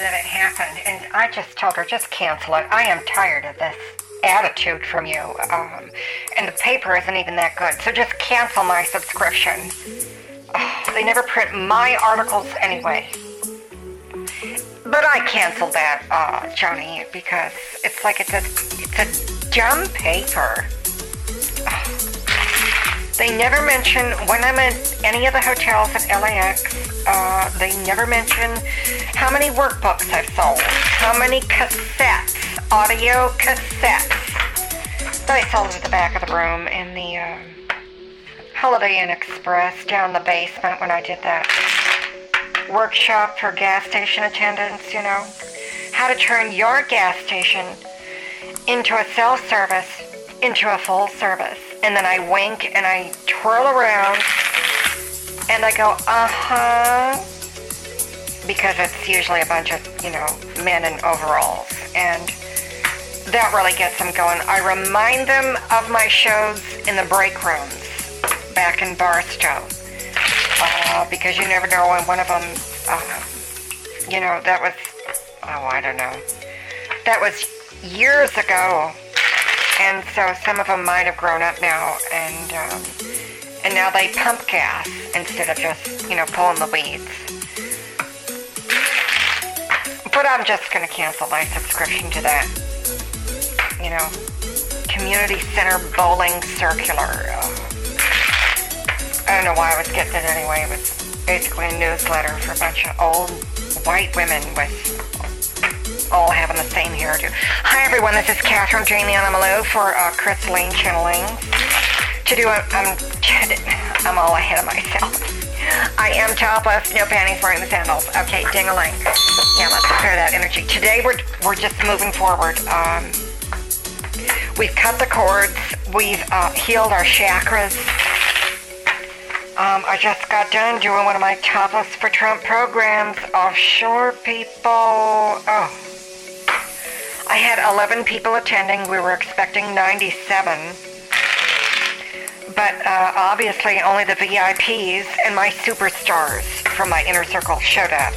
that it happened, and I just told her, just cancel it. I am tired of this attitude from you. Um, and the paper isn't even that good, so just cancel my subscription. Oh, they never print my articles anyway. But I canceled that, uh, Joni, because it's like it's a, it's a dumb paper. They never mention when I'm at any of the hotels at LAX. Uh, they never mention how many workbooks I've sold, how many cassettes, audio cassettes I sold at the back of the room in the um, Holiday Inn Express down the basement when I did that workshop for gas station attendants. You know, how to turn your gas station into a self-service into a full service. And then I wink and I twirl around and I go, uh huh. Because it's usually a bunch of, you know, men in overalls. And that really gets them going. I remind them of my shows in the break rooms back in Barstow. Uh, because you never know when one of them, uh, you know, that was, oh, I don't know. That was years ago and so some of them might have grown up now, and um, and now they pump gas instead of just you know pulling the weeds. But I'm just gonna cancel my subscription to that. You know, community center bowling circular. I don't know why I was getting it anyway. It was basically a newsletter for a bunch of old white women with all having the same hairdo. Hi everyone, this is Catherine Jamie and Malou for uh, Lane Channeling. To do, a, I'm, I'm all ahead of myself. I am topless, no panties, wearing the sandals. Okay, ding-a-ling. Yeah, let's clear that energy. Today we're, we're just moving forward. Um, we've cut the cords. We've uh, healed our chakras. Um, I just got done doing one of my topless for Trump programs. Offshore people. Oh, I had 11 people attending. We were expecting 97. But uh, obviously, only the VIPs and my superstars from my inner circle showed up.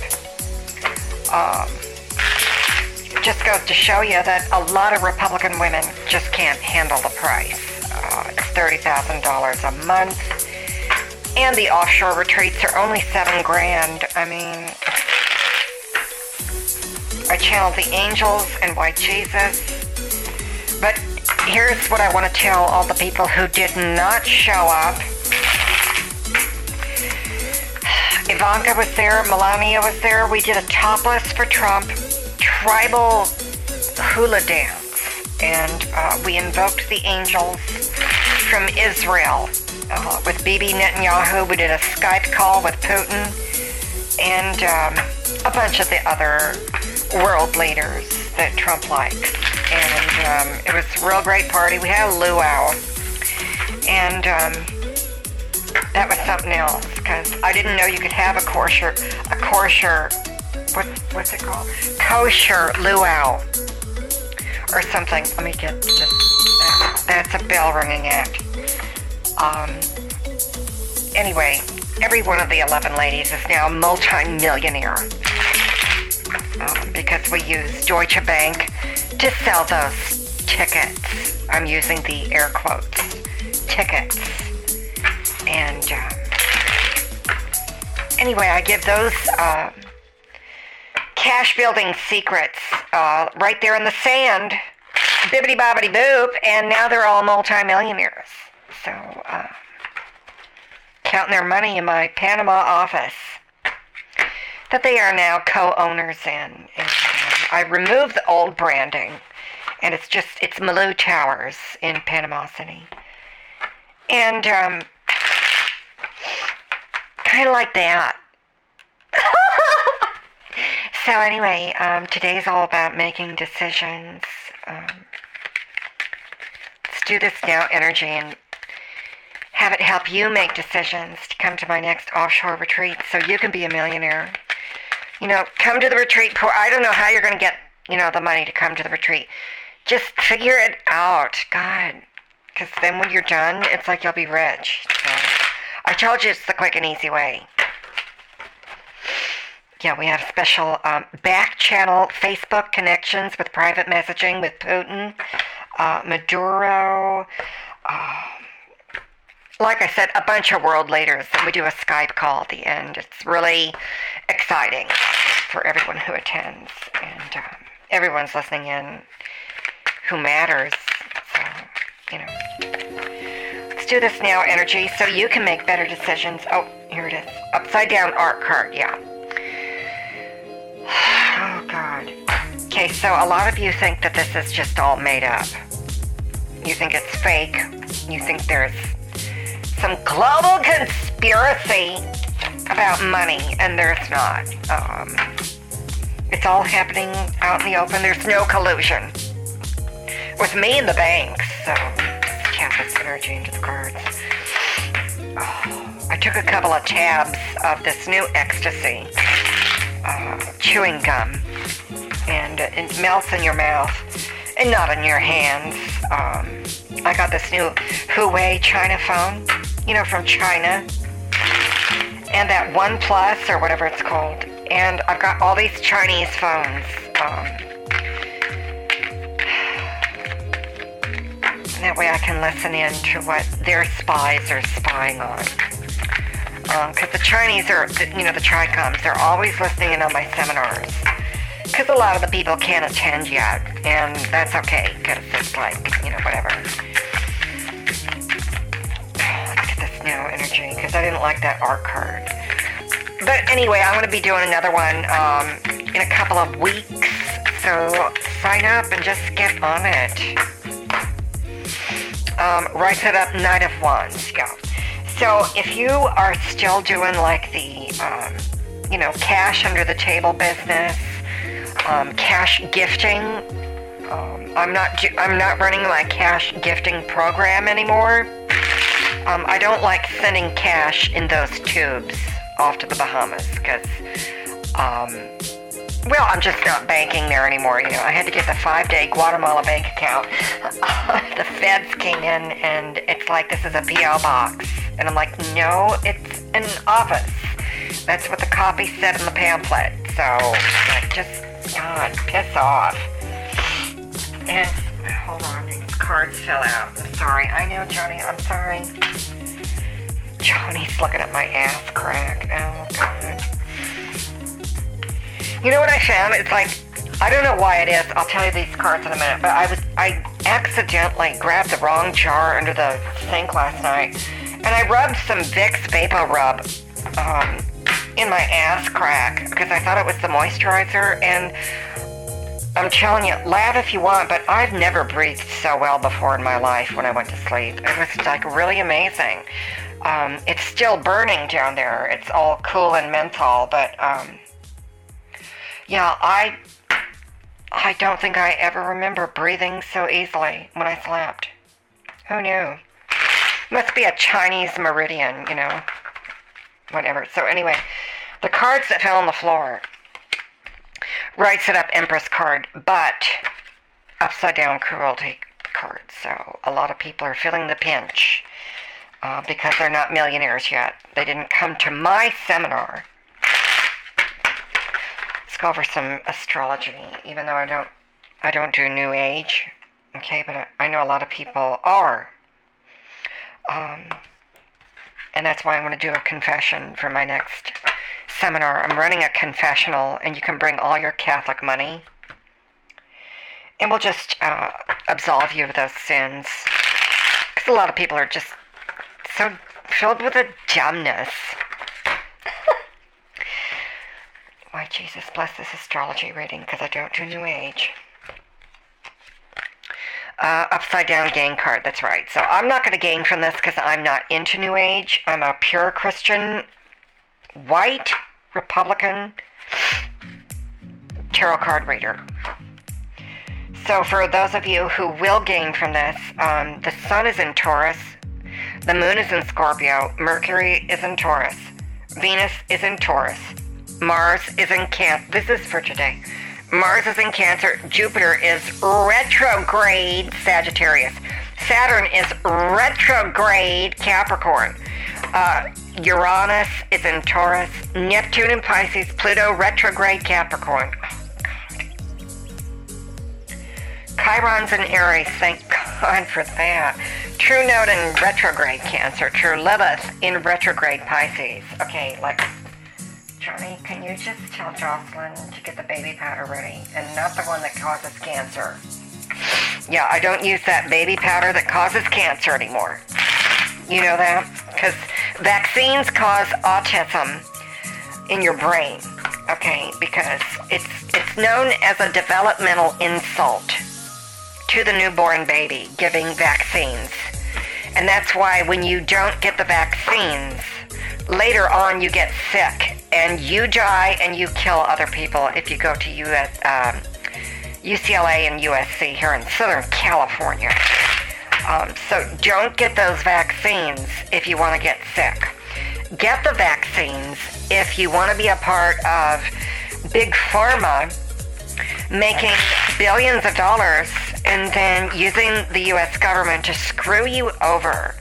Um, just goes to show you that a lot of Republican women just can't handle the price. Uh, it's $30,000 a month. And the offshore retreats are only seven grand. I mean, I channeled the angels and white Jesus. But here's what I want to tell all the people who did not show up. Ivanka was there, Melania was there. We did a topless for Trump tribal hula dance. And uh, we invoked the angels from Israel. Uh, with Bibi Netanyahu, we did a Skype call with Putin and um, a bunch of the other world leaders that Trump likes. And um, it was a real great party. We had a luau. And um, that was something else because I didn't know you could have a kosher, a kosher, what, what's it called? Kosher luau or something. Let me get this. That's a bell ringing act. Um, anyway, every one of the 11 ladies is now a multi-millionaire um, because we use Deutsche Bank to sell those tickets. I'm using the air quotes tickets. And um, anyway, I give those uh, cash building secrets uh, right there in the sand, bibbity bobbity boop, and now they're all multimillionaires. So, uh, counting their money in my Panama office that they are now co-owners in. And, I removed the old branding, and it's just it's Malou Towers in Panama City, and um, kind of like that. so anyway, um, today's all about making decisions. Um, let's do this now, energy, and have it help you make decisions to come to my next offshore retreat so you can be a millionaire you know, come to the retreat. Poor. I don't know how you're going to get, you know, the money to come to the retreat. Just figure it out, God. Because then when you're done, it's like you'll be rich. So, I told you it's the quick and easy way. yeah, we have special um, back channel Facebook connections with private messaging with Putin, uh, Maduro. Uh, like I said, a bunch of world leaders. And we do a Skype call at the end. It's really exciting for everyone who attends, and um, everyone's listening in who matters. So, you know. Let's do this now, energy, so you can make better decisions. Oh, here it is. Upside down art card, yeah. Oh, God. Okay, so a lot of you think that this is just all made up. You think it's fake. You think there's some global conspiracy about money, and there's not. Um, it's all happening out in the open. There's no collusion with me and the banks. So energy into the cards. Oh, I took a couple of tabs of this new ecstasy uh, chewing gum, and it melts in your mouth and not in your hands. Um, I got this new Huawei China phone, you know, from China, and that One Plus or whatever it's called. And I've got all these Chinese phones. Um, that way I can listen in to what their spies are spying on. Because um, the Chinese are, you know, the Tricoms, they're always listening in on my seminars. Because a lot of the people can't attend yet, and that's okay, because it's like, you know, whatever. Energy, because I didn't like that art card. But anyway, I'm going to be doing another one um, in a couple of weeks, so sign up and just get on it. Um, it up, Knight of Wands, yeah. So if you are still doing like the, um, you know, cash under the table business, um, cash gifting, um, I'm not I'm not running my cash gifting program anymore. Um, I don't like sending cash in those tubes off to the Bahamas because, um, well, I'm just not banking there anymore. You know, I had to get the five-day Guatemala bank account. the feds came in and it's like this is a PO box. And I'm like, no, it's an office. That's what the copy said in the pamphlet. So, like, just, God, piss off. And, hold on, cards fell out. I'm sorry. I know, Johnny, I'm sorry. Johnny's looking at my ass crack. Oh, God. You know what I found? It's like, I don't know why it is. I'll tell you these cards in a minute. But I was, I accidentally grabbed the wrong jar under the sink last night and I rubbed some Vicks VapoRub um, in my ass crack because I thought it was the moisturizer. And I'm telling you, laugh if you want, but I've never breathed so well before in my life when I went to sleep. It was like really amazing. Um, it's still burning down there. It's all cool and menthol, but um, yeah, I I don't think I ever remember breathing so easily when I slept. Who knew? Must be a Chinese meridian, you know. Whatever. So anyway, the cards that fell on the floor. Writes it up Empress card, but upside down cruelty card. So a lot of people are feeling the pinch uh, because they're not millionaires yet. They didn't come to my seminar. Let's go over some astrology, even though I don't, I don't do New Age. Okay, but I know a lot of people are um, and that's why I'm going to do a confession for my next seminar. I'm running a confessional, and you can bring all your Catholic money. And we'll just uh, absolve you of those sins. Because a lot of people are just so filled with a dumbness. Why, Jesus, bless this astrology reading, because I don't do New Age. Uh, upside down gain card, that's right. So I'm not going to gain from this because I'm not into New Age. I'm a pure Christian, white, Republican tarot card reader. So for those of you who will gain from this, um, the sun is in Taurus, the moon is in Scorpio, Mercury is in Taurus, Venus is in Taurus, Mars is in Cancer. This is for today. Mars is in Cancer. Jupiter is retrograde Sagittarius. Saturn is retrograde Capricorn. Uh, Uranus is in Taurus, Neptune in Pisces, Pluto retrograde Capricorn. Chiron's in Aries, thank God for that. True Node in retrograde Cancer, True Lilith in retrograde Pisces. Okay, like, Johnny, can you just tell Jocelyn to get the baby powder ready and not the one that causes cancer? Yeah, I don't use that baby powder that causes cancer anymore. You know that? Because vaccines cause autism in your brain. Okay, because it's it's known as a developmental insult to the newborn baby giving vaccines. And that's why when you don't get the vaccines, later on you get sick and you die and you kill other people if you go to US, um, UCLA and USC here in Southern California. Um, so don't get those vaccines if you want to get sick. Get the vaccines if you want to be a part of big pharma making billions of dollars and then using the US government to screw you over.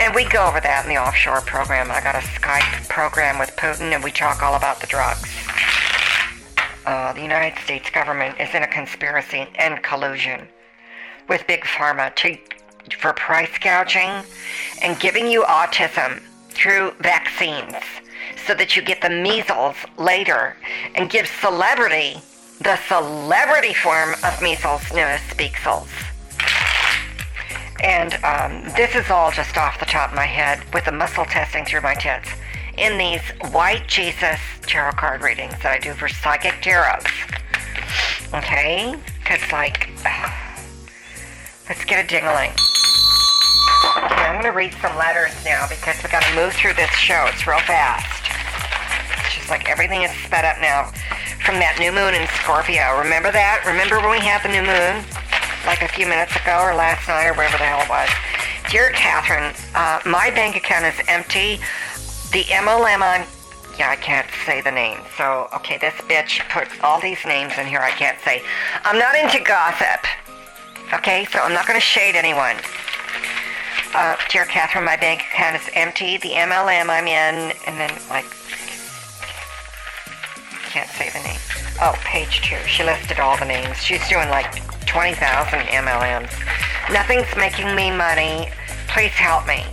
And we go over that in the offshore program. I got a Skype program with Putin and we talk all about the drugs. Uh, the United States government is in a conspiracy and collusion with Big Pharma to, for price gouging and giving you autism through vaccines so that you get the measles later and give celebrity the celebrity form of measles known as speaksels. And um, this is all just off the top of my head with the muscle testing through my tits in these white Jesus tarot card readings that I do for psychic tarots. Okay? Because, like, let's get a dingling. Okay, I'm going to read some letters now because we got to move through this show. It's real fast. It's just like everything is sped up now from that new moon in Scorpio. Remember that? Remember when we had the new moon? Like a few minutes ago or last night or whatever the hell it was. Dear Catherine, uh, my bank account is empty. The MLM on yeah, I can't say the name. So, okay, this bitch puts all these names in here I can't say. I'm not into gossip. Okay, so I'm not going to shade anyone. Uh, dear Catherine, my bank account is empty. The MLM I'm in, and then, like, can't say the name. Oh, page two. She listed all the names. She's doing like 20,000 MLMs. Nothing's making me money. Please help me.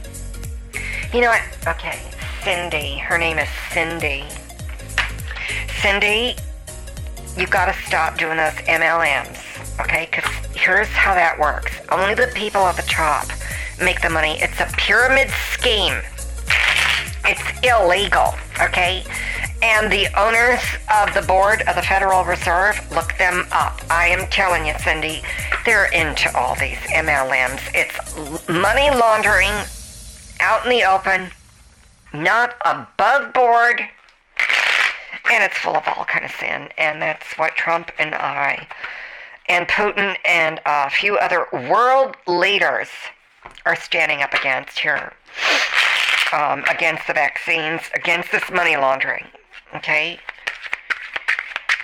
You know what? Okay, Cindy. Her name is Cindy. Cindy, you gotta stop doing those MLMs, okay? Because here's how that works. Only the people at the top make the money. It's a pyramid scheme. It's illegal, okay? and the owners of the board of the Federal Reserve, look them up. I am telling you, Cindy, they're into all these MLMs. It's money laundering out in the open, not above board, and it's full of all kind of sin. And that's what Trump and I and Putin and a few other world leaders are standing up against here. Um, against the vaccines, against this money laundering. Okay?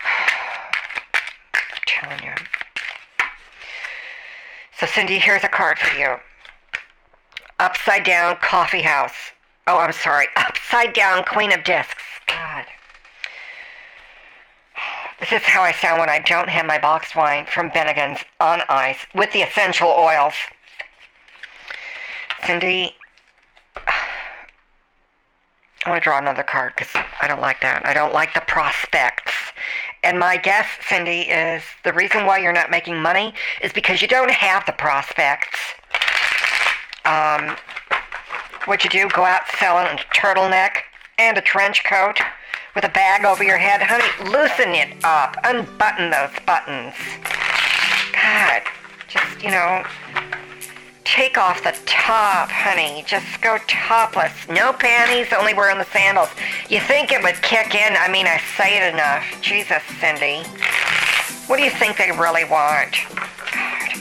I'm telling you. So, Cindy, here's a card for you. Upside down coffee house. Oh, I'm sorry. Upside down queen of discs. God. This is how I sound when I don't have my boxed wine from Bennigan's on ice with the essential oils. Cindy, I want to draw another card because I don't like that. I don't like the prospects. And my guess, Cindy, is the reason why you're not making money is because you don't have the prospects. Um, what you do? Go out selling a turtleneck and a trench coat with a bag over your head. Honey, loosen it up. Unbutton those buttons. God, just, you know, take off the top, honey. Just go topless. No panties, only wearing the sandals. You think it would kick in? I mean, I say it enough. Jesus, Cindy. What do you think they really want? God.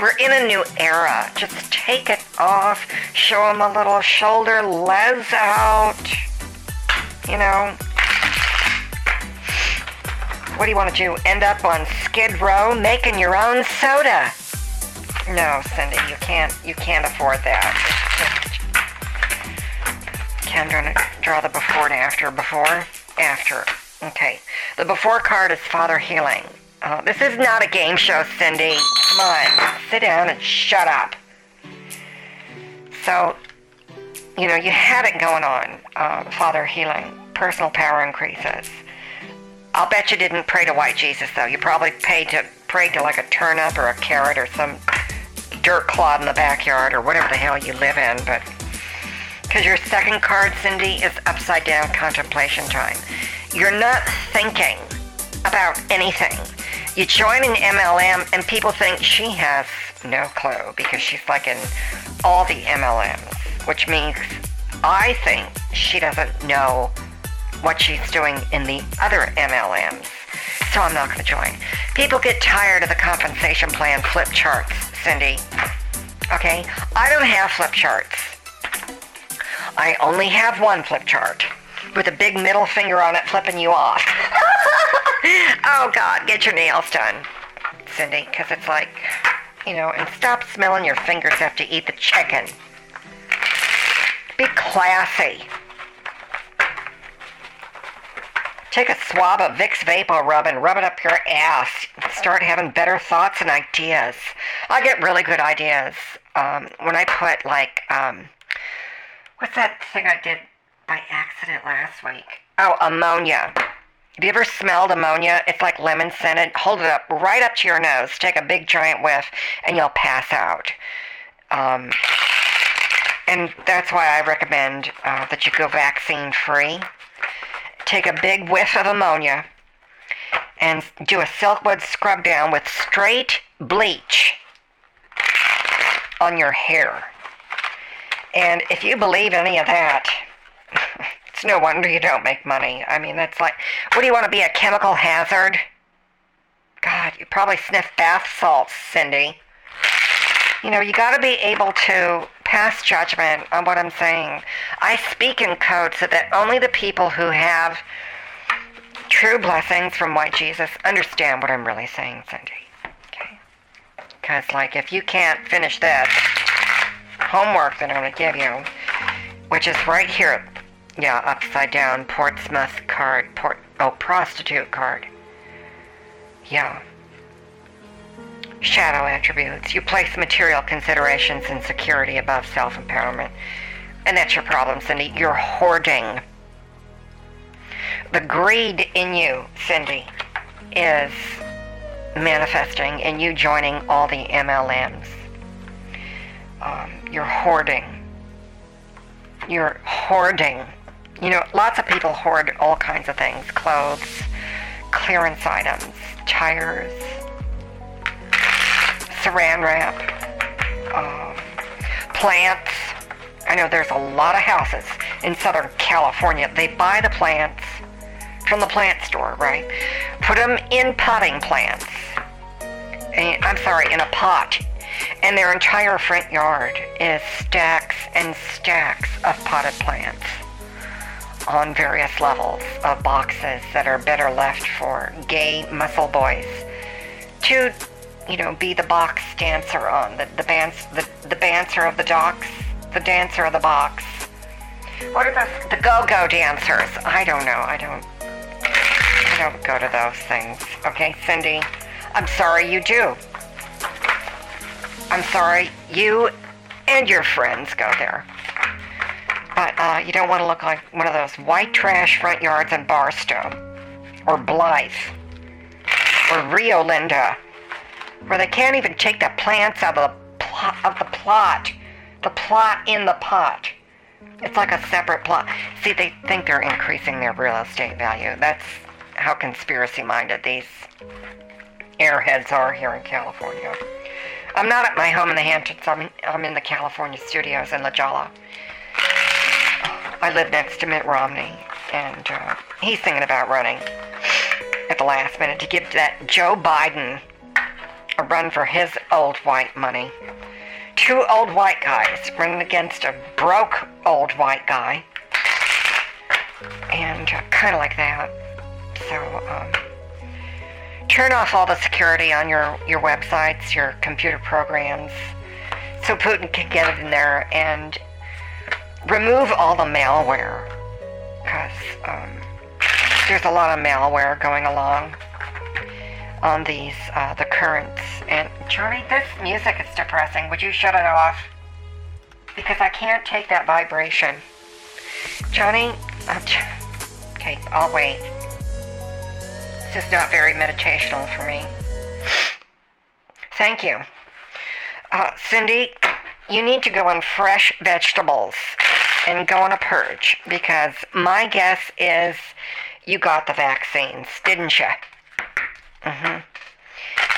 We're in a new era. Just take it off. Show them a little shoulder les out. You know? What do you want to do? End up on Skid Row making your own soda? No, Cindy, you can't. You can't afford that. Ken, draw, draw the before and after. Before, after. Okay. The before card is Father Healing. Uh, this is not a game show, Cindy. Come on, sit down and shut up. So, you know, you had it going on, uh, Father Healing, personal power increases. I'll bet you didn't pray to white Jesus, though. You probably paid to prayed to like a turnip or a carrot or some dirt clod in the backyard or whatever the hell you live in, but because your second card, Cindy, is upside down contemplation time. You're not thinking about anything. You join an MLM and people think she has no clue because she's like in all the MLMs, which means I think she doesn't know what she's doing in the other MLMs. So I'm not going to join. People get tired of the compensation plan flip charts, Cindy. Okay? I don't have flip charts. I only have one flip chart with a big middle finger on it flipping you off. oh, God, get your nails done, Cindy, because it's like, you know, and stop smelling your fingers after you eat the chicken. Be classy. Take a swab of Vicks VapoRub and rub it up your ass. Start having better thoughts and ideas. I get really good ideas um, when I put like um, what's that thing I did by accident last week? Oh, ammonia. Have you ever smelled ammonia? It's like lemon scented. Hold it up right up to your nose. Take a big giant whiff, and you'll pass out. Um, and that's why I recommend uh, that you go vaccine free take a big whiff of ammonia and do a silkwood scrub down with straight bleach on your hair. And if you believe any of that, it's no wonder you don't make money. I mean, that's like, what do you want to be, a chemical hazard? God, you probably sniff bath salts, Cindy. You know, you got to be able to pass judgment on what I'm saying. I speak in code so that only the people who have true blessings from white Jesus understand what I'm really saying, Cindy. Okay? Because, like, if you can't finish this homework that I'm going to give you, which is right here, yeah, upside down, Portsmouth card, port, oh, prostitute card. Yeah shadow attributes. You place material considerations and security above self empowerment. And that's your problem, Cindy. You're hoarding. The greed in you, Cindy, is manifesting in you joining all the MLMs. Um, you're hoarding. You're hoarding. You know, lots of people hoard all kinds of things clothes, clearance items, tires, saran wrap, um, plants. I know there's a lot of houses in Southern California. They buy the plants from the plant store, right? Put them in potting plants. And, I'm sorry, in a pot. And their entire front yard is stacks and stacks of potted plants on various levels of boxes that are better left for gay muscle boys to you know, be the box dancer on the the bands the the dancer of the docks, the dancer of the box. What are those? the go-go dancers? I don't know. I don't. I don't go to those things. Okay, Cindy. I'm sorry you do. I'm sorry you and your friends go there. But uh, you don't want to look like one of those white trash front yards in Barstow, or Blythe, or Rio Linda where they can't even take the plants out of the plot of the plot, the plot in the pot. It's like a separate plot. See, they think they're increasing their real estate value. That's how conspiracy minded these airheads are here in California. I'm not at my home in the Hamptons. I'm, I'm in the California studios in La Jolla. I live next to Mitt Romney, and uh, he's thinking about running at the last minute to give that Joe Biden a run for his old white money. Two old white guys running against a broke old white guy. And uh, kind of like that. So, um, turn off all the security on your, your websites, your computer programs, so Putin can get in there and remove all the malware because um, there's a lot of malware going along on these uh, the currents. And Johnny, this music is depressing. Would you shut it off? Because I can't take that vibration. Johnny, uh, okay, I'll wait. This is not very meditational for me. Thank you. Uh, Cindy, you need to go on fresh vegetables and go on a purge because my guess is you got the vaccines, didn't you? Mm-hmm.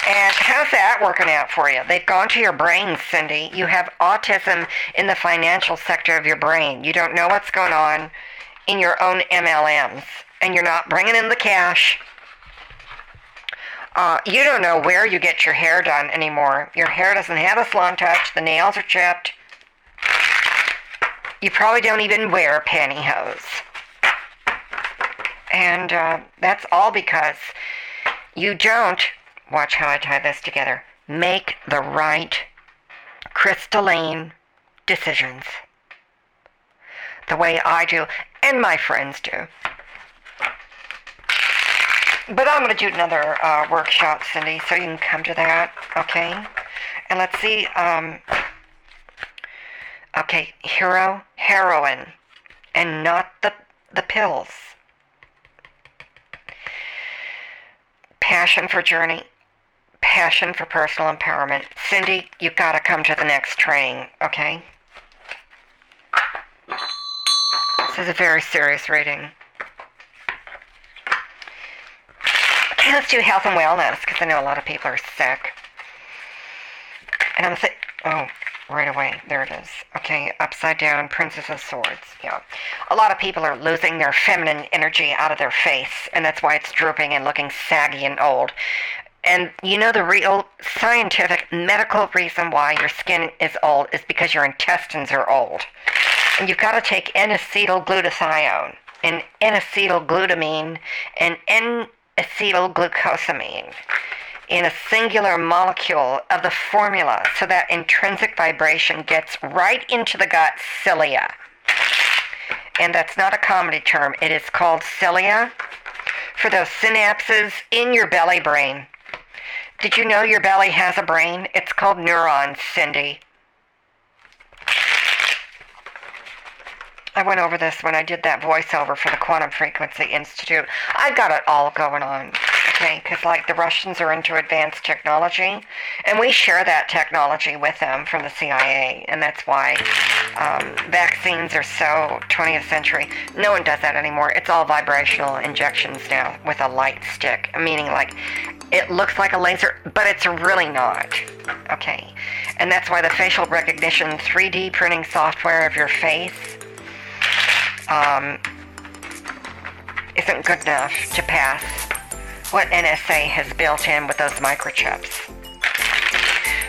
And how's that working out for you? They've gone to your brain, Cindy. You have autism in the financial sector of your brain. You don't know what's going on in your own MLMs, and you're not bringing in the cash. Uh, you don't know where you get your hair done anymore. Your hair doesn't have a salon touch. The nails are chipped. You probably don't even wear pantyhose. And uh, that's all because you don't, watch how I tie this together, make the right crystalline decisions. The way I do, and my friends do. But I'm going to do another uh, workshop, Cindy, so you can come to that, okay? And let's see, um, okay, hero, heroin, and not the, the pills. Passion for journey, passion for personal empowerment. Cindy, you've got to come to the next training, okay? This is a very serious reading. Okay, let's do health and wellness because I know a lot of people are sick. And I'm sick. Oh, right away. There it is. Okay, upside down, Princess of Swords. Yeah. A lot of people are losing their feminine energy out of their face, and that's why it's drooping and looking saggy and old. And you know the real scientific medical reason why your skin is old is because your intestines are old. And you've got to take N-acetylglutathione and N-acetylglutamine and N acetylglucosamine in a singular molecule of the formula so that intrinsic vibration gets right into the gut cilia. And that's not a comedy term, it is called cilia for those synapses in your belly brain. Did you know your belly has a brain? It's called neurons, Cindy. I went over this when I did that voiceover for the Quantum Frequency Institute. I got it all going on, okay? Because, like, the Russians are into advanced technology, and we share that technology with them from the CIA, and that's why um, vaccines are so 20th century. No one does that anymore. It's all vibrational injections now with a light stick, meaning, like, it looks like a laser, but it's really not. Okay. And that's why the facial recognition 3D printing software of your face um, isn't good enough to pass what NSA has built in with those microchips.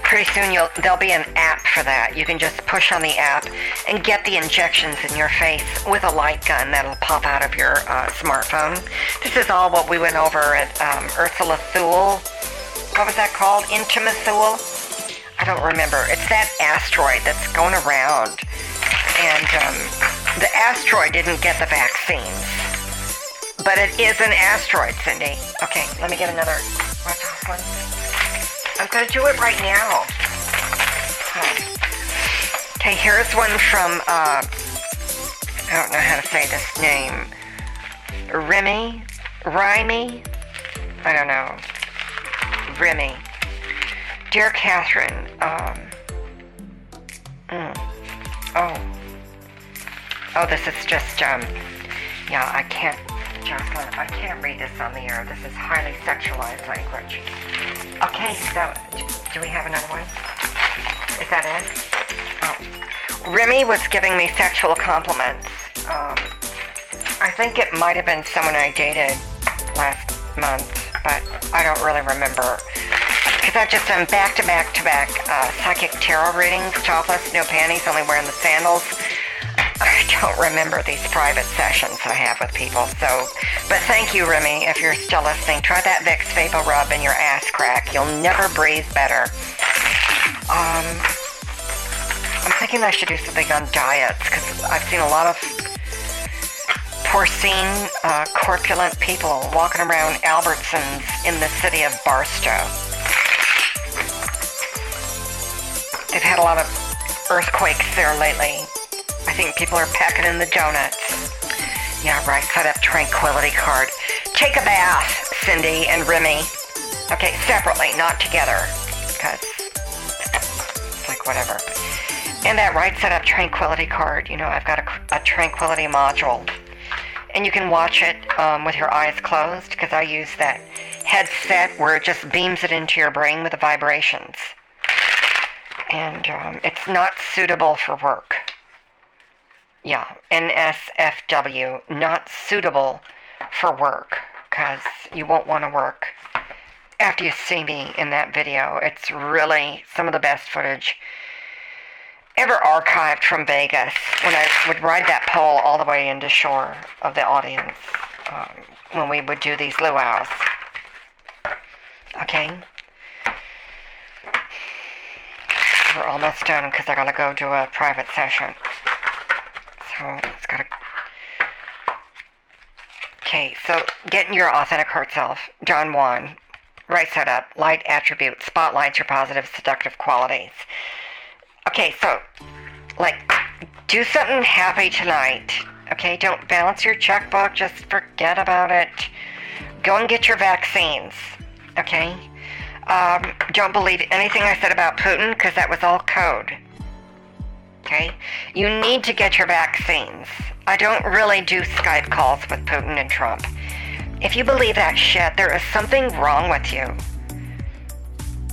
Pretty soon there'll be an app for that. You can just push on the app and get the injections in your face with a light gun that'll pop out of your uh, smartphone. This is all what we went over at um, Ursula Thule. What was that called? Intima Thule? I don't remember. It's that asteroid that's going around. And um, the asteroid didn't get the vaccines. But it is an asteroid, Cindy. Okay, let me get another. What's this one? I'm going to do it right now. Okay, here's one from, uh, I don't know how to say this name. Remy? Remy? I don't know. Remy. Dear Catherine, um, mm, oh, Oh, this is just, um, yeah, I can't, Jocelyn, I can't read this on the air. This is highly sexualized language. Okay, so, do we have another one? Is that it? Oh. Remy was giving me sexual compliments. Um, I think it might have been someone I dated last month, but I don't really remember. Because I've just done back to back to back uh, psychic tarot readings, topless, no panties, only wearing the sandals. I don't remember these private sessions I have with people. So, but thank you, Remy, if you're still listening. Try that Vicks VapoRub in your ass crack. You'll never breathe better. Um, I'm thinking I should do something on diets because I've seen a lot of porcine, uh, corpulent people walking around Albertsons in the city of Barstow. They've had a lot of earthquakes there lately. I think people are packing in the donuts. Yeah, right. Set up tranquility card. Take a bath, Cindy and Remy. Okay, separately, not together. Because it's like whatever. And that right set up tranquility card. You know, I've got a, a tranquility module. And you can watch it um, with your eyes closed because I use that headset where it just beams it into your brain with the vibrations. And um, it's not suitable for work. Yeah, NSFW, not suitable for work because you won't want to work. After you see me in that video, it's really some of the best footage ever archived from Vegas when I would ride that pole all the way into shore of the audience um, when we would do these luau's. Okay? We're almost done because I gotta go do a private session. So it's gotta. Okay, so getting your authentic heart self, John 1, right set up, light attribute, spotlights your positive seductive qualities. Okay, so, like, do something happy tonight. Okay, don't balance your checkbook, just forget about it. Go and get your vaccines. Okay? Um, don't believe anything I said about Putin, because that was all code. Okay? You need to get your vaccines. I don't really do Skype calls with Putin and Trump. If you believe that shit, there is something wrong with you.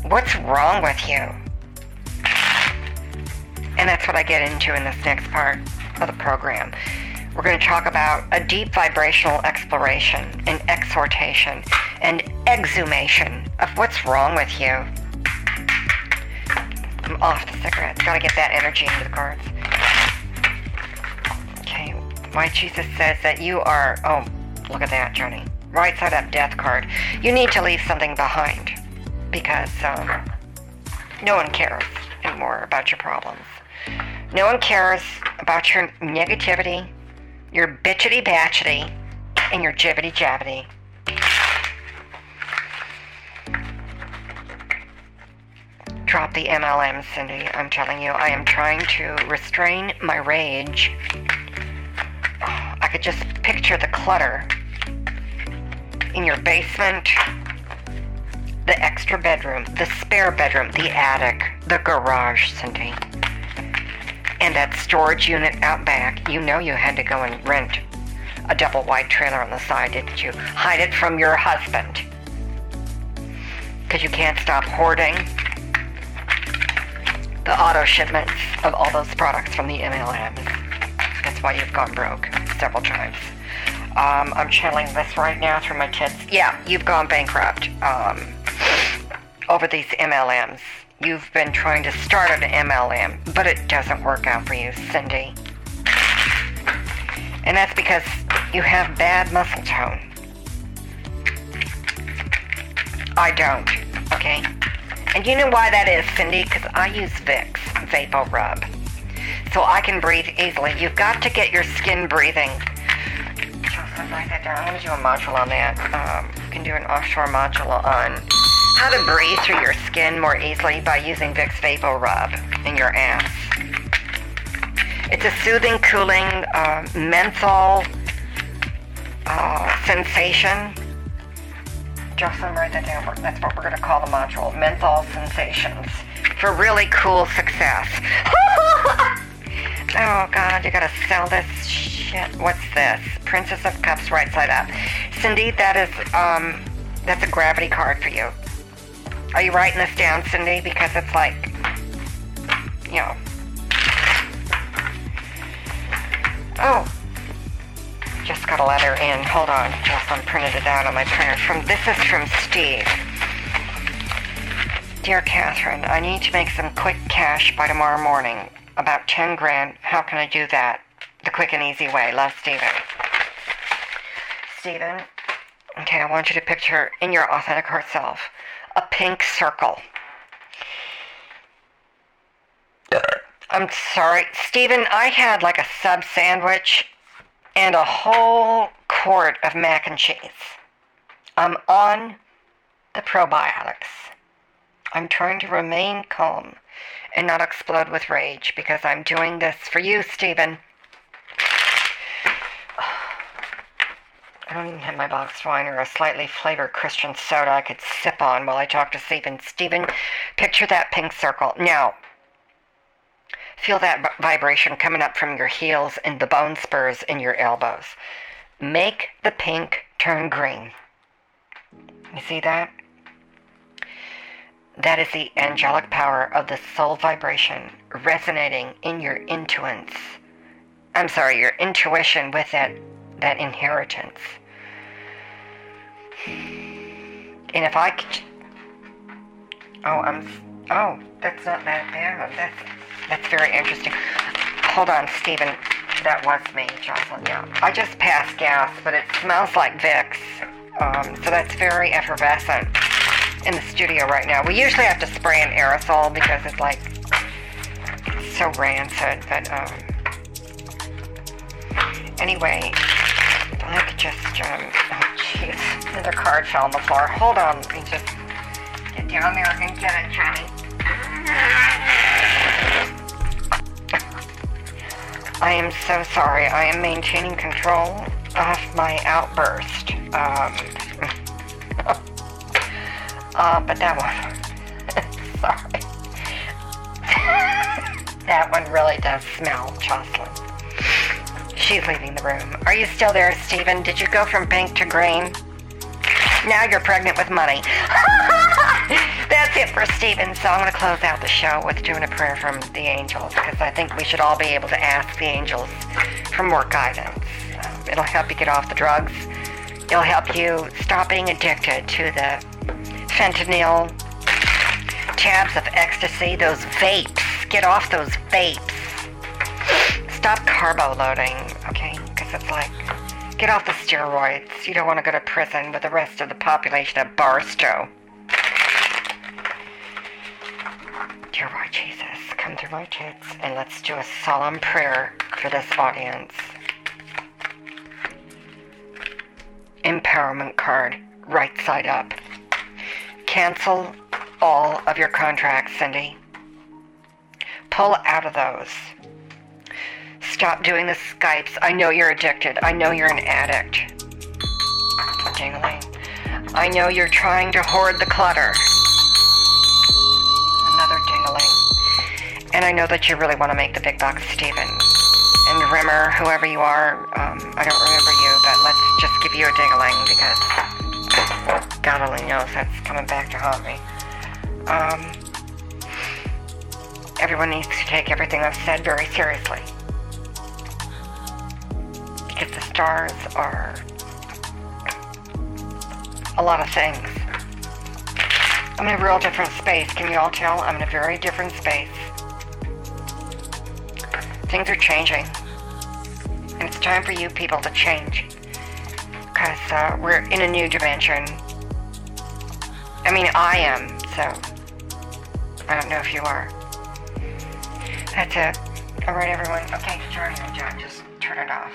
What's wrong with you? And that's what I get into in this next part of the program. We're going to talk about a deep vibrational exploration and exhortation and exhumation of what's wrong with you. I'm off the cigarettes. Got to get that energy into the cards. Okay. Why Jesus says that you are. Oh, look at that, Johnny. Right side up death card. You need to leave something behind because um, no one cares anymore about your problems. No one cares about your negativity, your bitchity batchity, and your jibbity jabbity. Drop the MLM, Cindy. I'm telling you, I am trying to restrain my rage. I could just picture the clutter in your basement, the extra bedroom, the spare bedroom, the attic, the garage, Cindy. And that storage unit out back, you know you had to go and rent a double wide trailer on the side, didn't you? Hide it from your husband. Because you can't stop hoarding the auto shipments of all those products from the MLMs. That's why you've gone broke several times. Um, I'm channeling this right now through my kids. Yeah, you've gone bankrupt um, over these MLMs. You've been trying to start an MLM, but it doesn't work out for you, Cindy. And that's because you have bad muscle tone. I don't, okay? And you know why that is, Cindy? Because I use Vicks VapoRub. So I can breathe easily. You've got to get your skin breathing. I'm going to do a module on that. Um, you can do an offshore module on how to breathe through your skin more easily by using Vicks VapoRub in your ass. It's a soothing, cooling, uh, menthol uh, sensation. Jocelyn, write that down. That's what we're going to call the module. Menthol sensations for really cool success. oh, God, you got to sell this shit. What's this? Princess of Cups right side up. Cindy, that is, um, that's a gravity card for you. Are you writing this down, Cindy? Because it's like, you know. Oh. Just got a letter in. Hold on. Just I'm printed it out on my printer. From This is from Steve. Dear Catherine, I need to make some quick cash by tomorrow morning. About 10 grand. How can I do that? The quick and easy way. Love, Steven. Stephen. Okay, I want you to picture in your authentic heart self a pink circle. Uh. I'm sorry. Stephen, I had like a sub sandwich and a whole quart of mac and cheese. I'm on the probiotics. I'm trying to remain calm and not explode with rage because I'm doing this for you, Stephen. I don't even have my box wine or a slightly flavored Christian soda I could sip on while I talk to Stephen. Stephen, picture that pink circle. Now, feel that vibration coming up from your heels and the bone spurs in your elbows. Make the pink turn green. You see that? That is the angelic power of the soul vibration resonating in your intuits. I'm sorry, your intuition with that that inheritance. And if I could, oh, I'm, oh, that's not that bad. That's that's very interesting. Hold on, Stephen. That was me, Jocelyn. Yeah, I just passed gas, but it smells like Vicks. Um, so that's very effervescent in the studio right now. We usually have to spray an aerosol because it's like it's so rancid. But um, anyway, I could just um, oh jeez, another card fell on the floor. Hold on, let me just get down there and get it, Johnny. I am so sorry. I am maintaining control of my outburst. Um, Uh, but that one, sorry. that one really does smell, Jocelyn. She's leaving the room. Are you still there, Stephen? Did you go from pink to green? Now you're pregnant with money. That's it for Stephen. So I'm going to close out the show with doing a prayer from the angels because I think we should all be able to ask the angels for more guidance. It'll help you get off the drugs. It'll help you stop being addicted to the fentanyl, tabs of ecstasy, those vapes. Get off those vapes. Stop carbo loading, okay? Because it's like, get off the steroids. You don't want to go to prison with the rest of the population of Barstow. Dear Lord Jesus, come through my tits and let's do a solemn prayer for this audience. Empowerment card, right side up. Cancel all of your contracts, Cindy. Pull out of those. Stop doing the Skypes. I know you're addicted. I know you're an addict. Jingling. I know you're trying to hoard the clutter. And I know that you really want to make the big bucks, Stephen. And Rimmer, whoever you are, um, I don't remember you, but let's just give you a dingling because God only knows that's coming back to haunt me. Um, everyone needs to take everything I've said very seriously. Because the stars are a lot of things. I'm in a real different space. Can you all tell? I'm in a very different space. Things are changing. And it's time for you people to change. Because uh, we're in a new dimension I mean, I am, so I don't know if you are. That's it. All right, everyone. Okay, Charlie, just turn it off.